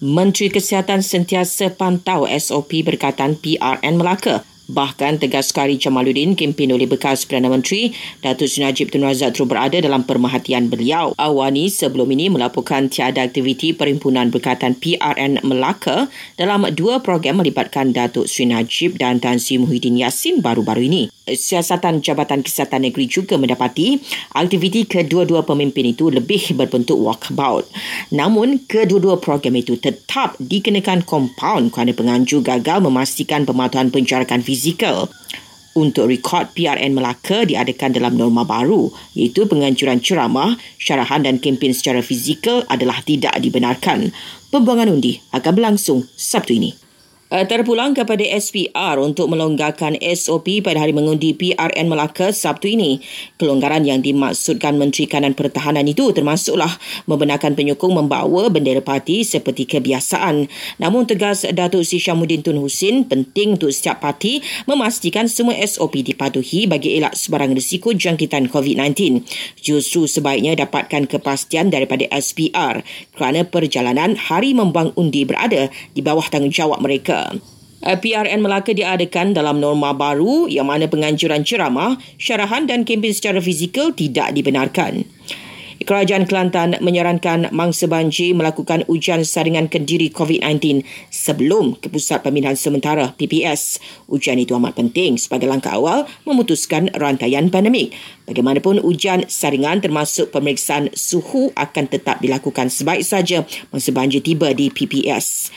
Menteri Kesihatan sentiasa pantau SOP berkatan PRN Melaka. Bahkan tegas sekali Jamaluddin, kempen oleh bekas Perdana Menteri, Datuk Seri Najib Tun Razak terus berada dalam perhatian beliau. Awani sebelum ini melaporkan tiada aktiviti Perhimpunan Berkatan PRN Melaka dalam dua program melibatkan Datuk Seri Najib dan Tan Sri Muhyiddin Yassin baru-baru ini. Siasatan Jabatan Kesihatan Negeri juga mendapati aktiviti kedua-dua pemimpin itu lebih berbentuk walkabout. Namun, kedua-dua program itu tetap dikenakan kompaun kerana penganjur gagal memastikan pematuhan penjarakan fizik fizikal. Untuk rekod PRN Melaka diadakan dalam norma baru iaitu penganjuran ceramah, syarahan dan kempen secara fizikal adalah tidak dibenarkan. Pembuangan undi akan berlangsung Sabtu ini. Uh, terpulang kepada SPR untuk melonggarkan SOP pada hari mengundi PRN Melaka Sabtu ini. Pelonggaran yang dimaksudkan Menteri Kanan Pertahanan itu termasuklah membenarkan penyokong membawa bendera parti seperti kebiasaan. Namun tegas Datuk Sri Syamuddin Tun Husin penting untuk setiap parti memastikan semua SOP dipatuhi bagi elak sebarang risiko jangkitan COVID-19. Justru sebaiknya dapatkan kepastian daripada SPR kerana perjalanan hari membuang undi berada di bawah tanggungjawab mereka. Eh, PRN Melaka diadakan dalam norma baru yang mana penganjuran ceramah, syarahan dan kempen secara fizikal tidak dibenarkan. Kerajaan Kelantan menyarankan mangsa banjir melakukan ujian saringan kendiri COVID-19 sebelum ke Pusat Pembinaan Sementara PPS. Ujian itu amat penting sebagai langkah awal memutuskan rantaian pandemik. Bagaimanapun ujian saringan termasuk pemeriksaan suhu akan tetap dilakukan sebaik saja mangsa banjir tiba di PPS.